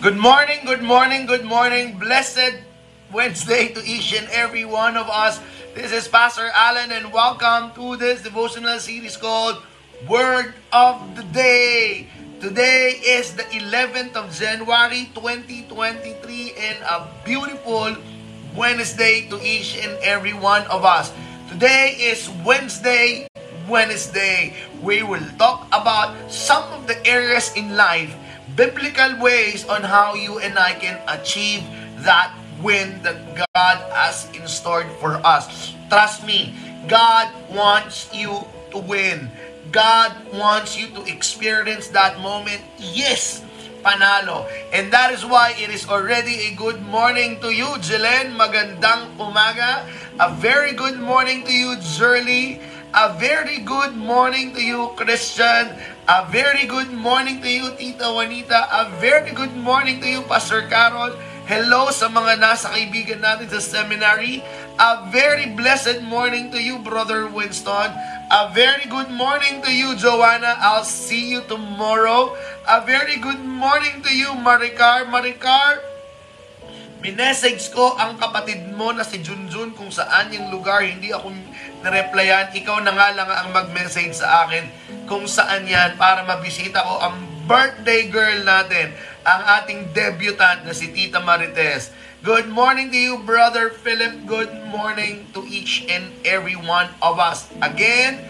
Good morning, good morning, good morning. Blessed Wednesday to each and every one of us. This is Pastor Allen and welcome to this devotional series called Word of the Day. Today is the 11th of January 2023 and a beautiful Wednesday to each and every one of us. Today is Wednesday, Wednesday. We will talk about some of the areas in life, biblical ways on how you and I can achieve that win that God has in store for us. Trust me, God wants you to win. God wants you to experience that moment. Yes, panalo. And that is why it is already a good morning to you, Jelen. Magandang umaga. A very good morning to you, Zerly. A very good morning to you, Christian. A very good morning to you, Tita Juanita. A very good morning to you, Pastor Carol. Hello sa mga nasa kaibigan natin sa seminary. A very blessed morning to you, Brother Winston. A very good morning to you, Joanna. I'll see you tomorrow. A very good morning to you, Maricar. Maricar, minessage ko ang kapatid mo na si Junjun kung saan yung lugar. Hindi ako nareplyan. Ikaw na nga lang ang mag-message sa akin kung saan yan para mabisita ko ang birthday girl natin ang ating debutant na si Tita Marites. Good morning to you, Brother Philip. Good morning to each and every one of us. Again,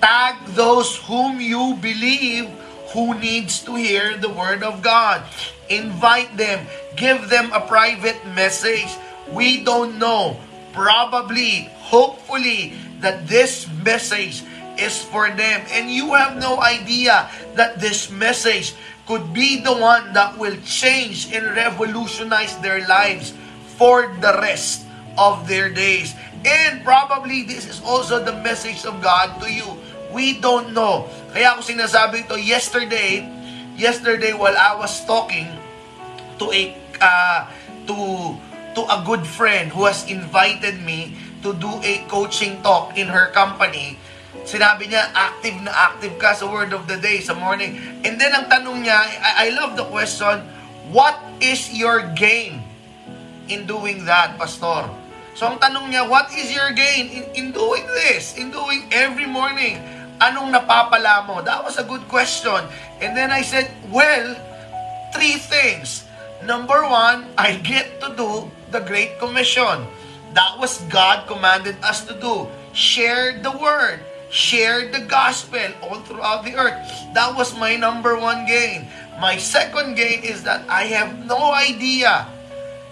tag those whom you believe who needs to hear the Word of God. Invite them. Give them a private message. We don't know. Probably, hopefully, that this message is for them. And you have no idea that this message could be the one that will change and revolutionize their lives for the rest of their days. And probably this is also the message of God to you. We don't know. Kaya ako sinasabi ito yesterday, yesterday while I was talking to a uh, to to a good friend who has invited me to do a coaching talk in her company Sinabi niya, active na active ka sa word of the day sa morning. And then ang tanong niya, I, I love the question, what is your gain in doing that, Pastor? So ang tanong niya, what is your gain in, in doing this, in doing every morning? Anong napapala mo? That was a good question. And then I said, well, three things. Number one, I get to do the Great Commission. That was God commanded us to do. Share the word share the gospel all throughout the earth. That was my number one gain. My second gain is that I have no idea.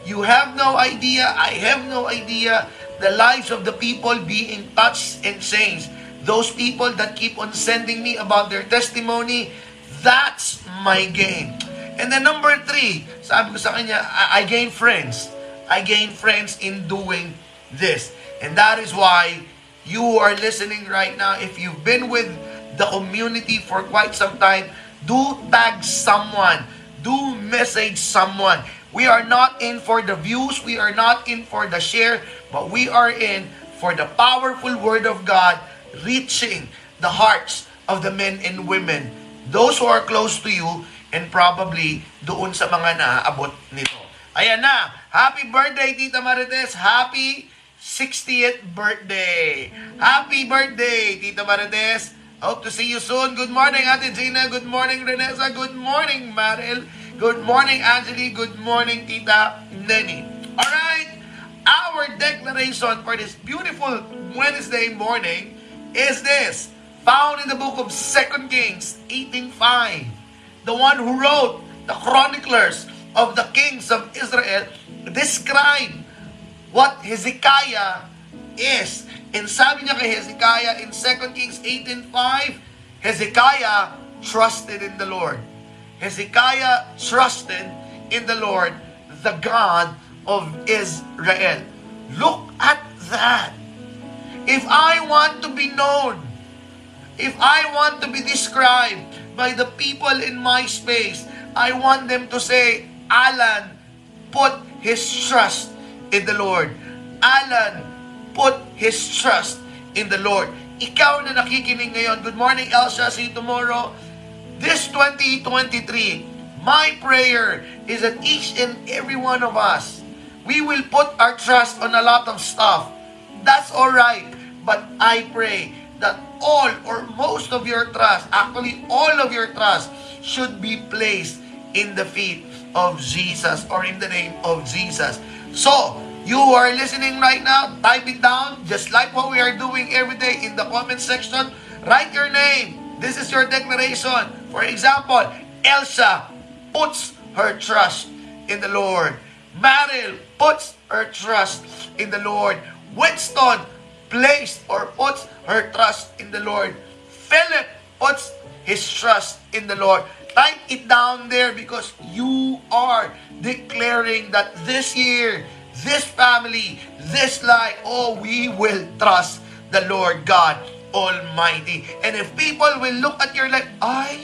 You have no idea. I have no idea the lives of the people being touched and changed. Those people that keep on sending me about their testimony, that's my gain. And then number three, sabi ko sa kanya, I, I gain friends. I gain friends in doing this. And that is why you are listening right now, if you've been with the community for quite some time, do tag someone, do message someone. We are not in for the views, we are not in for the share, but we are in for the powerful word of God reaching the hearts of the men and women, those who are close to you, and probably doon sa mga naaabot nito. Ayan na! Happy birthday, Tita Marites! Happy 60th birthday. Happy birthday, Tita Marites. Hope to see you soon. Good morning, Ate Gina. Good morning, Renessa. Good morning, Maril. Good morning, Angeli. Good morning, Tita Nenny. All right. Our declaration for this beautiful Wednesday morning is this. Found in the book of 2 Kings 18.5. The one who wrote the chroniclers of the kings of Israel describe what Hezekiah is. And sabi niya kay Hezekiah in 2 Kings 18.5, Hezekiah trusted in the Lord. Hezekiah trusted in the Lord, the God of Israel. Look at that. If I want to be known, if I want to be described by the people in my space, I want them to say, Alan put his trust in the Lord. Alan put his trust in the Lord. Ikaw na nakikinig ngayon, good morning Elsa, see you tomorrow. This 2023, My prayer is that each and every one of us, we will put our trust on a lot of stuff. That's all right. But I pray that all or most of your trust, actually all of your trust, should be placed in the feet of Jesus or in the name of Jesus. So, you are listening right now, type it down, just like what we are doing every day in the comment section. Write your name. This is your declaration. For example, Elsa puts her trust in the Lord. Meryl puts her trust in the Lord. Winston placed or puts her trust in the Lord. Philip puts his trust in the Lord. Type it down there because you are declaring that this year this family, this life, oh, we will trust the Lord God Almighty. And if people will look at your life, I,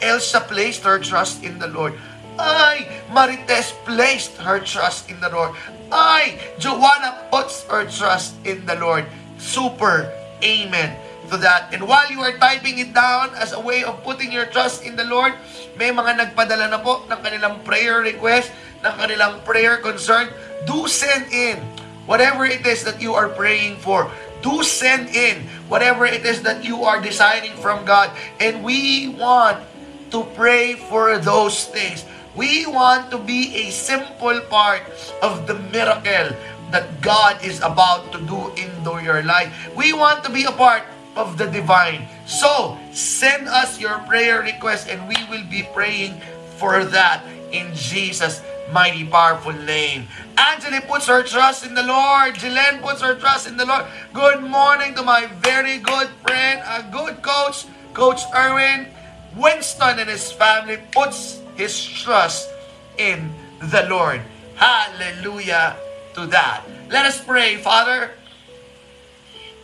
Elsa placed her trust in the Lord. I, Marites placed her trust in the Lord. I, Joanna puts her trust in the Lord. Super. Amen to that. And while you are typing it down as a way of putting your trust in the Lord, may mga nagpadala na po ng kanilang prayer request, ng kanilang prayer concern do send in whatever it is that you are praying for. Do send in whatever it is that you are deciding from God. And we want to pray for those things. We want to be a simple part of the miracle that God is about to do into your life. We want to be a part of the divine. So, send us your prayer request and we will be praying for that in Jesus' mighty powerful name. Angeli puts her trust in the Lord. Jelen puts her trust in the Lord. Good morning to my very good friend, a good coach, Coach Erwin. Winston and his family puts his trust in the Lord. Hallelujah to that. Let us pray, Father.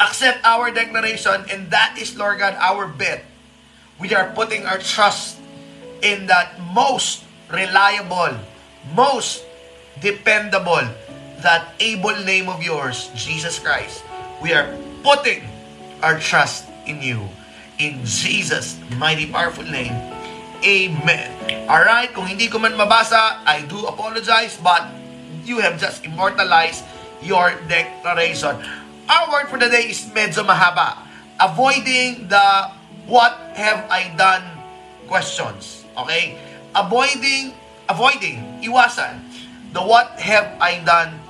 Accept our declaration, and that is, Lord God, our bet. We are putting our trust in that most reliable, most dependable, that able name of yours, Jesus Christ. We are putting our trust in you. In Jesus' mighty powerful name. Amen. Alright, kung hindi ko man mabasa, I do apologize, but you have just immortalized your declaration. Our word for the day is medyo mahaba. Avoiding the what have I done questions. Okay? Avoiding, avoiding, iwasan the what have I done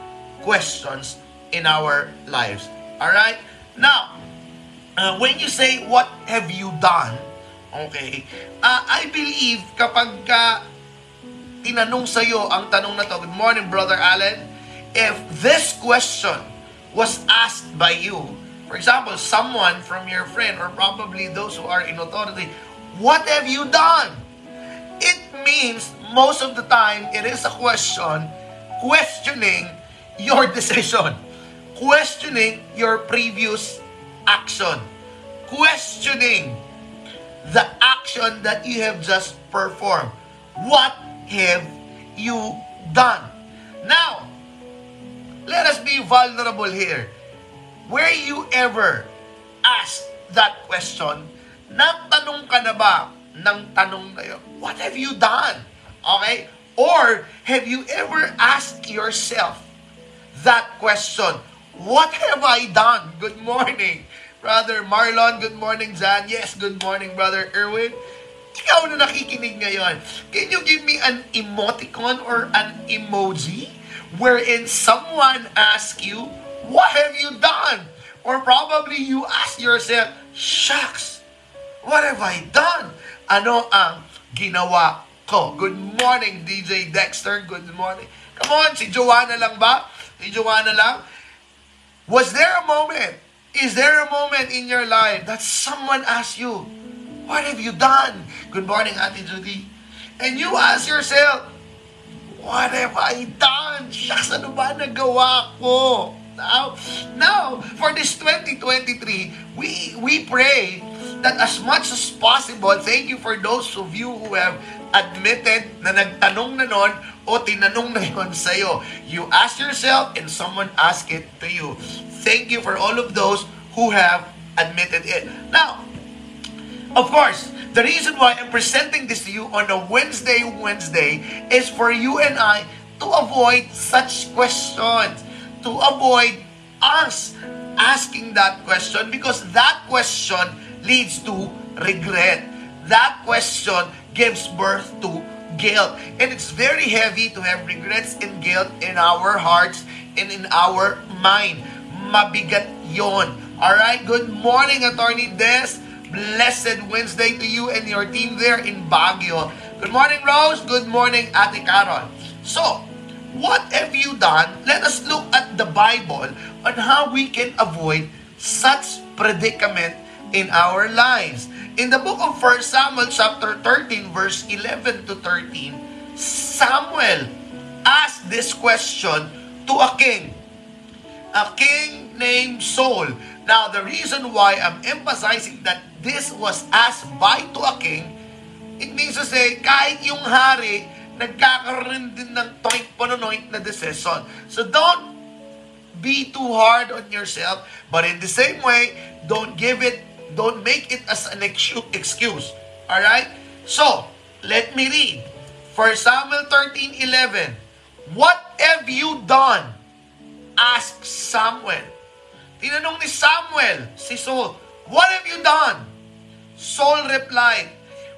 questions in our lives. All right? Now, uh, when you say what have you done, okay, uh, I believe kapag ka tinanong sa iyo ang tanong na to, good morning brother Allen, if this question was asked by you, for example, someone from your friend or probably those who are in authority, what have you done? It means most of the time it is a question questioning your decision, questioning your previous action, questioning the action that you have just performed. What have you done? Now, let us be vulnerable here. Were you ever asked that question? Nagtanong ka na ba ng tanong na yun? What have you done? Okay? Or have you ever asked yourself that question? What have I done? Good morning, Brother Marlon. Good morning, Jan. Yes, good morning, Brother Erwin. Ikaw na nakikinig ngayon, can you give me an emoticon or an emoji wherein someone asks you, what have you done? Or probably you ask yourself, shucks, what have I done? Ano ang ginawa ko? Good morning, DJ Dexter. Good morning. Come on, si Joanna lang ba? Si Joanna lang? Was there a moment? Is there a moment in your life that someone asked you, What have you done? Good morning, Auntie Judy. And you ask yourself, What have I done? Shucks, ano ba nagawa ko? Now, now, for this 2023, we, we pray that as much as possible, thank you for those of you who have admitted na nagtanong na nun o tinanong na yun sa'yo. You ask yourself and someone ask it to you. Thank you for all of those who have admitted it. Now, Of course, the reason why I'm presenting this to you on a Wednesday, Wednesday, is for you and I to avoid such questions, to avoid us asking that question because that question leads to regret. That question gives birth to guilt. And it's very heavy to have regrets and guilt in our hearts and in our mind. Mabigat yon. Alright, good morning, Attorney Des. Blessed Wednesday to you and your team there in Baguio. Good morning, Rose. Good morning, Ate Carol. So, what have you done? Let us look at the Bible on how we can avoid such predicament in our lives. In the book of 1 Samuel chapter 13 verse 11 to 13, Samuel asked this question to a king. A king named Saul. Now, the reason why I'm emphasizing that this was asked by to a king, it means to say, kahit yung hari, nagkakaroon din ng toink panonoink na decision. So don't be too hard on yourself, but in the same way, don't give it, don't make it as an excuse. All right? So, let me read. For Samuel 13:11, What have you done? Asked Samuel. Tinanong ni Samuel si Saul, What have you done? Saul replied,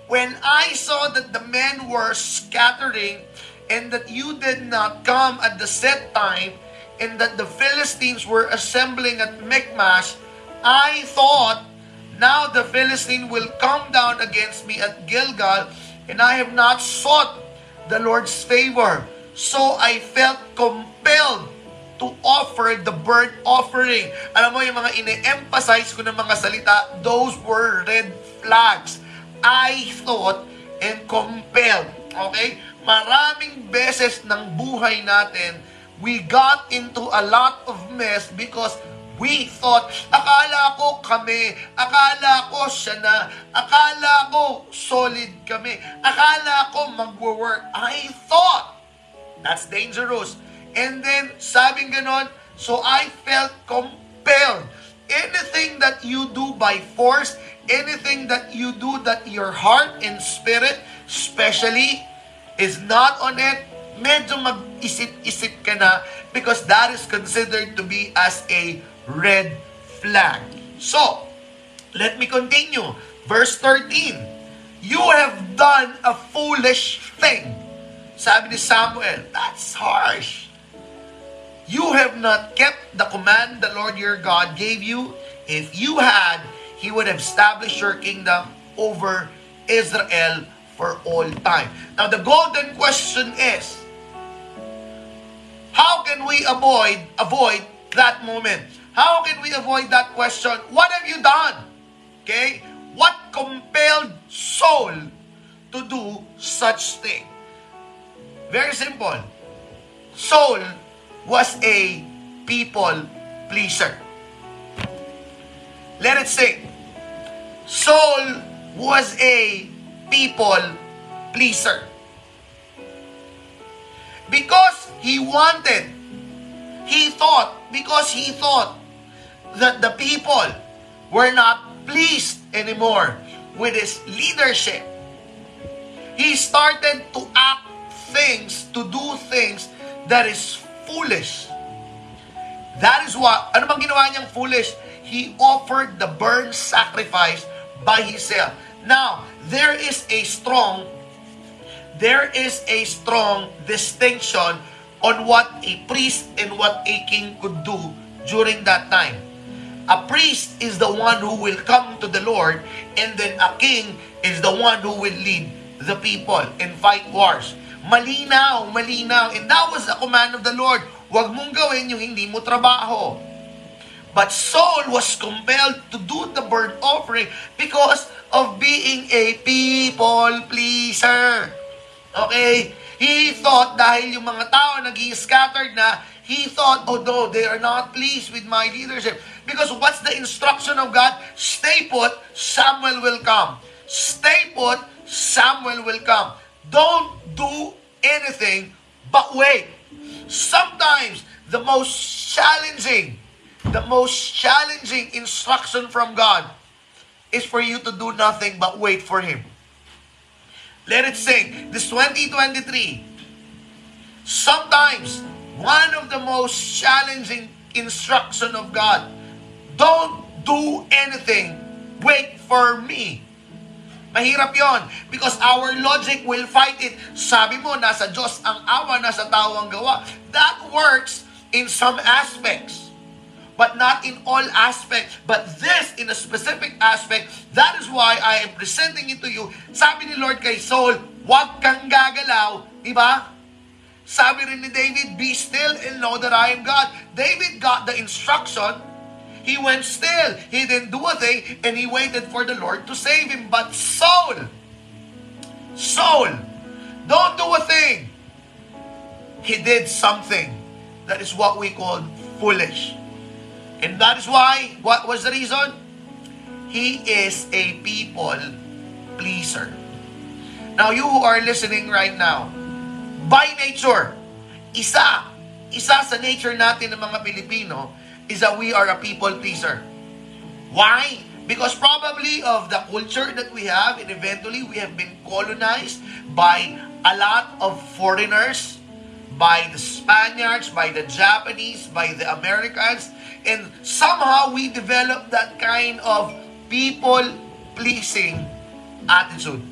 When I saw that the men were scattering and that you did not come at the set time and that the Philistines were assembling at Michmash, I thought, now the Philistine will come down against me at Gilgal, and I have not sought the Lord's favor. So I felt compelled to offer the burnt offering. Alam mo, yung mga ine-emphasize ko ng mga salita, those were red flags. I thought and compelled. Okay? Maraming beses ng buhay natin, we got into a lot of mess because we thought, akala ko kami, akala ko siya na, akala ko solid kami, akala ko magwo-work. I thought. That's dangerous. And then, sabing ganon, so I felt compelled. Anything that you do by force, anything that you do that your heart and spirit, especially, is not on it, medyo mag-isip-isip ka na because that is considered to be as a red flag. So, let me continue. Verse 13, You have done a foolish thing. Sabi ni Samuel, that's harsh. You have not kept the command the Lord your God gave you. If you had, He would have established your kingdom over Israel for all time. Now, the golden question is, how can we avoid avoid that moment? How can we avoid that question? What have you done? Okay? What compelled Saul to do such thing? Very simple. Saul was a people pleaser. Let it sink. Saul was a people pleaser. Because he wanted, he thought, because he thought that the people were not pleased anymore with his leadership, he started to act things, to do things that is foolish. That is what, ano bang ginawa niyang foolish? He offered the burnt sacrifice by himself. Now, there is a strong, there is a strong distinction on what a priest and what a king could do during that time. A priest is the one who will come to the Lord, and then a king is the one who will lead the people and fight wars. Malinaw, malinaw. And that was the command of the Lord. Huwag mong gawin yung hindi mo trabaho. But Saul was compelled to do the burnt offering because of being a people pleaser. Okay? He thought dahil yung mga tao nag scattered na, he thought, oh no, they are not pleased with my leadership. Because what's the instruction of God? Stay put, Samuel will come. Stay put, Samuel will come. Don't do anything but wait. Sometimes the most challenging, the most challenging instruction from God is for you to do nothing but wait for Him. Let it sing. This 2023, sometimes one of the most challenging instruction of God, don't do anything, wait for me. Mahirap yon because our logic will fight it. Sabi mo, nasa Diyos ang awa, nasa tao ang gawa. That works in some aspects, but not in all aspects. But this, in a specific aspect, that is why I am presenting it to you. Sabi ni Lord kay Saul, huwag kang gagalaw, di ba? Sabi rin ni David, be still and know that I am God. David got the instruction He went still. He didn't do a thing, and he waited for the Lord to save him. But Saul, Saul, don't do a thing. He did something. That is what we call foolish. And that is why, what was the reason? He is a people pleaser. Now, you who are listening right now, by nature, isa, isa sa nature natin ng mga Pilipino, is that we are a people pleaser. Why? Because probably of the culture that we have, and eventually we have been colonized by a lot of foreigners, by the Spaniards, by the Japanese, by the Americans, and somehow we develop that kind of people-pleasing attitude.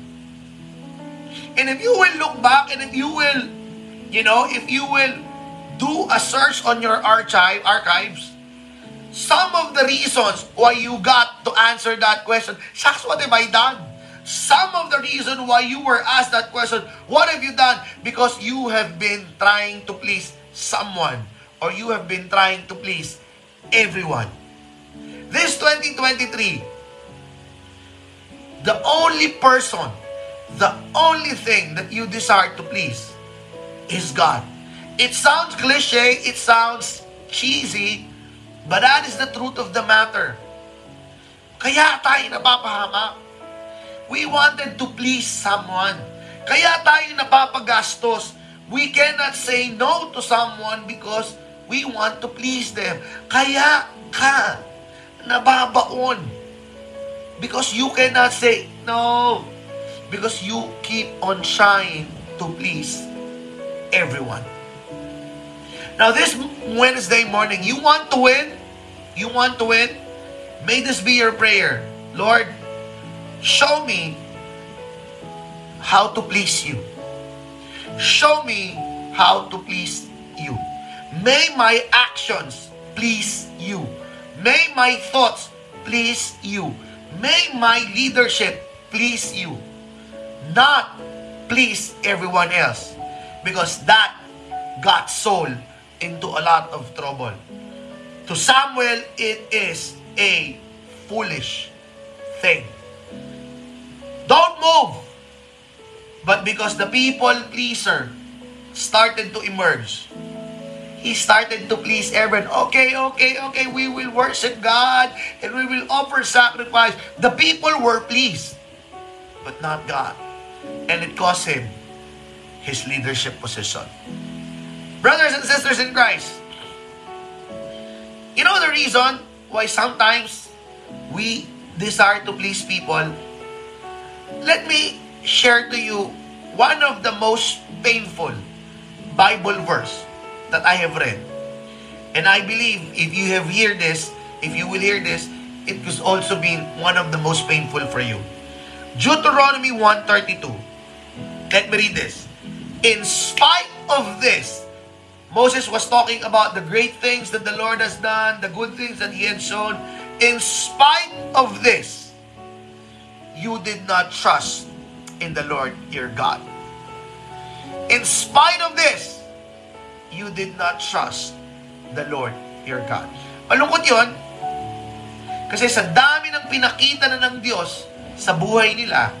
And if you will look back and if you will, you know, if you will do a search on your archive archives, Some of the reasons why you got to answer that question, shucks, what have I done? Some of the reason why you were asked that question, what have you done? Because you have been trying to please someone or you have been trying to please everyone. This 2023, the only person, the only thing that you desire to please is God. It sounds cliche, it sounds cheesy, But that is the truth of the matter. Kaya tayo napapahamak. We wanted to please someone. Kaya tayo napapagastos. We cannot say no to someone because we want to please them. Kaya ka nababaon. Because you cannot say no. Because you keep on trying to please everyone. Now this Wednesday morning, you want to win? You want to win? May this be your prayer. Lord, show me how to please you. Show me how to please you. May my actions please you. May my thoughts please you. May my leadership please you. Not please everyone else. Because that got Saul into a lot of trouble. To Samuel, it is a foolish thing. Don't move. But because the people pleaser started to emerge, he started to please everyone. Okay, okay, okay, we will worship God and we will offer sacrifice. The people were pleased, but not God. And it cost him his leadership position. Brothers and sisters in Christ, You know the reason why sometimes we desire to please people? Let me share to you one of the most painful Bible verse that I have read. And I believe if you have heard this, if you will hear this, it has also been one of the most painful for you. Deuteronomy 1.32. Let me read this. In spite of this, Moses was talking about the great things that the Lord has done, the good things that he had shown. In spite of this, you did not trust in the Lord your God. In spite of this, you did not trust the Lord your God. Malungkot yun. Kasi sa dami ng pinakita na ng Diyos sa buhay nila,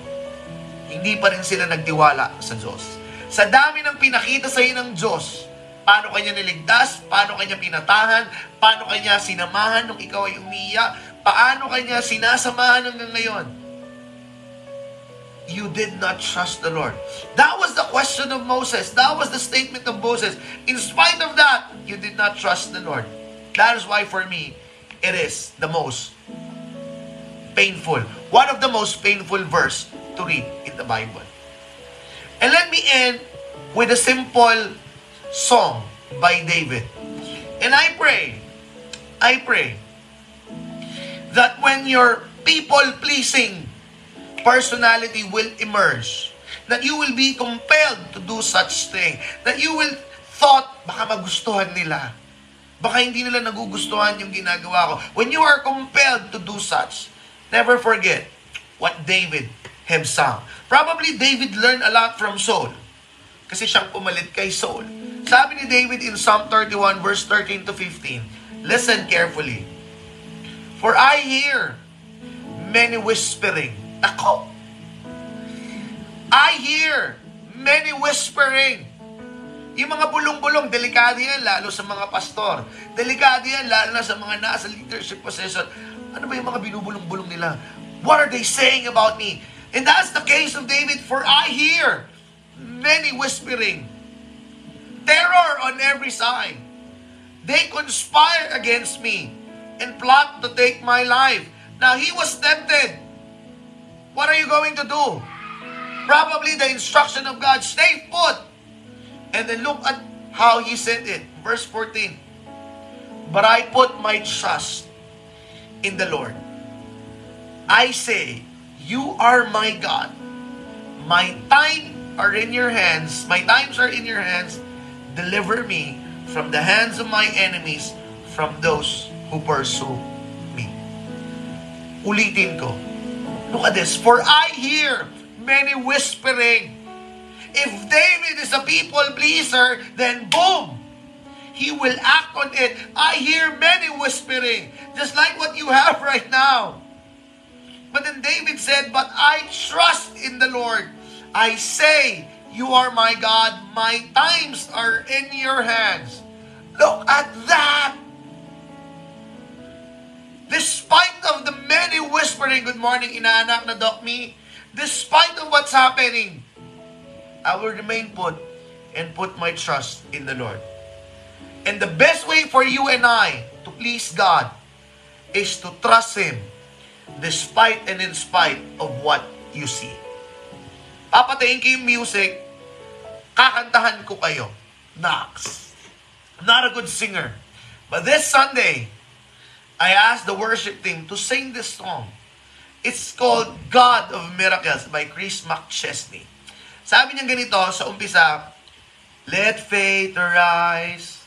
hindi pa rin sila nagtiwala sa Diyos. Sa dami ng pinakita sa iyo ng Diyos, paano kanya niligtas, paano kanya pinatahan, paano kanya sinamahan nung ikaw ay umiyak, paano kanya sinasamahan hanggang ngayon. You did not trust the Lord. That was the question of Moses. That was the statement of Moses. In spite of that, you did not trust the Lord. That is why for me, it is the most painful. One of the most painful verse to read in the Bible. And let me end with a simple song by David. And I pray, I pray that when your people-pleasing personality will emerge, that you will be compelled to do such thing, that you will thought, baka magustuhan nila. Baka hindi nila nagugustuhan yung ginagawa ko. When you are compelled to do such, never forget what David sung. Probably David learned a lot from Saul. Kasi siyang pumalit kay Saul. Sabi ni David in Psalm 31 verse 13 to 15, Listen carefully. For I hear many whispering. Ako! I hear many whispering yung mga bulong-bulong, delikado yan lalo sa mga pastor. Delikado yan lalo na sa mga nasa leadership position. Ano ba yung mga binubulong-bulong nila? What are they saying about me? And that's the case of David, for I hear many whispering, terror on every side. They conspire against me and plot to take my life. Now, he was tempted. What are you going to do? Probably the instruction of God, stay put. And then look at how he said it. Verse 14. But I put my trust in the Lord. I say, You are my God. My time are in your hands. My times are in your hands. Deliver me from the hands of my enemies, from those who pursue me. Ulitin ko. Look at this. For I hear many whispering If David is a people pleaser, then boom, he will act on it. I hear many whispering, just like what you have right now. But then David said, But I trust in the Lord. I say, You are my God. My times are in your hands. Look at that. Despite of the many whispering, Good morning, inaanak na Doc Me. Despite of what's happening, I will remain put and put my trust in the Lord. And the best way for you and I to please God is to trust Him despite and in spite of what you see. Papatayin ko yung music, kakantahan ko kayo. Knox. Not a good singer. But this Sunday, I asked the worship team to sing this song. It's called God of Miracles by Chris McChesney. Sabi niya ganito sa umpisa, Let faith arise.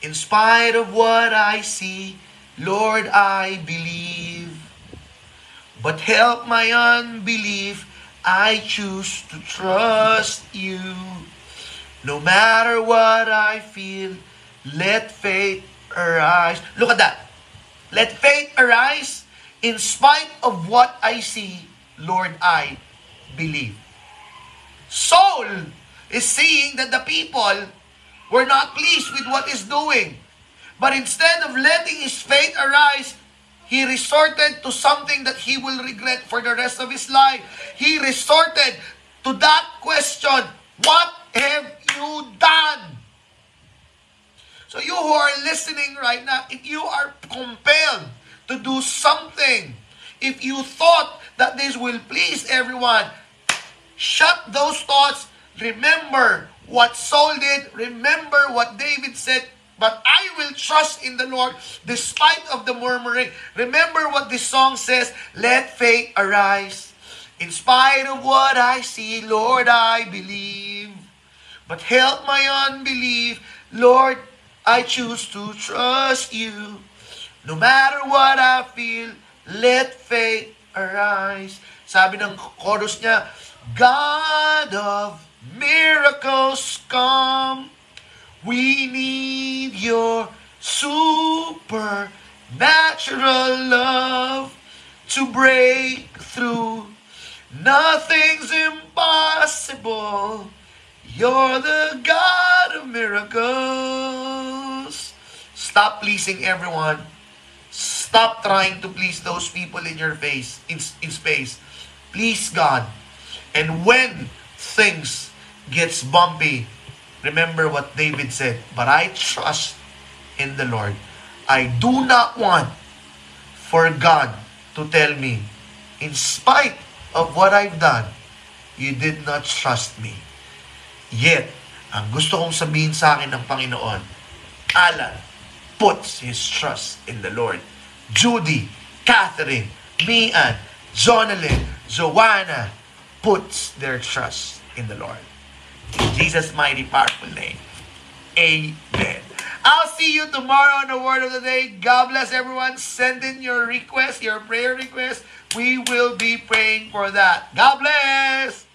In spite of what I see, Lord, I believe. But help my unbelief, I choose to trust you. No matter what I feel, let faith arise. Look at that. Let faith arise. In spite of what I see, Lord, I believe. Saul is seeing that the people were not pleased with what he's doing. But instead of letting his faith arise, he resorted to something that he will regret for the rest of his life. He resorted to that question, What have you done? So you who are listening right now, if you are compelled to do something, if you thought that this will please everyone, Shut those thoughts. Remember what Saul did. Remember what David said. But I will trust in the Lord despite of the murmuring. Remember what this song says. Let faith arise. In spite of what I see, Lord, I believe. But help my unbelief. Lord, I choose to trust you. No matter what I feel, let faith arise. Sabi ng chorus niya, God of miracles, come. We need your supernatural love to break through. Nothing's impossible. You're the God of miracles. Stop pleasing everyone. Stop trying to please those people in your face, in, in space. Please God. And when things gets bumpy, remember what David said, but I trust in the Lord. I do not want for God to tell me, in spite of what I've done, you did not trust me. Yet, ang gusto kong sabihin sa akin ng Panginoon, Alan puts his trust in the Lord. Judy, Catherine, Mian, Jonalyn, Joanna puts their trust in the Lord. In Jesus' mighty powerful name. Amen. I'll see you tomorrow on the Word of the Day. God bless everyone. Send in your request, your prayer request. We will be praying for that. God bless.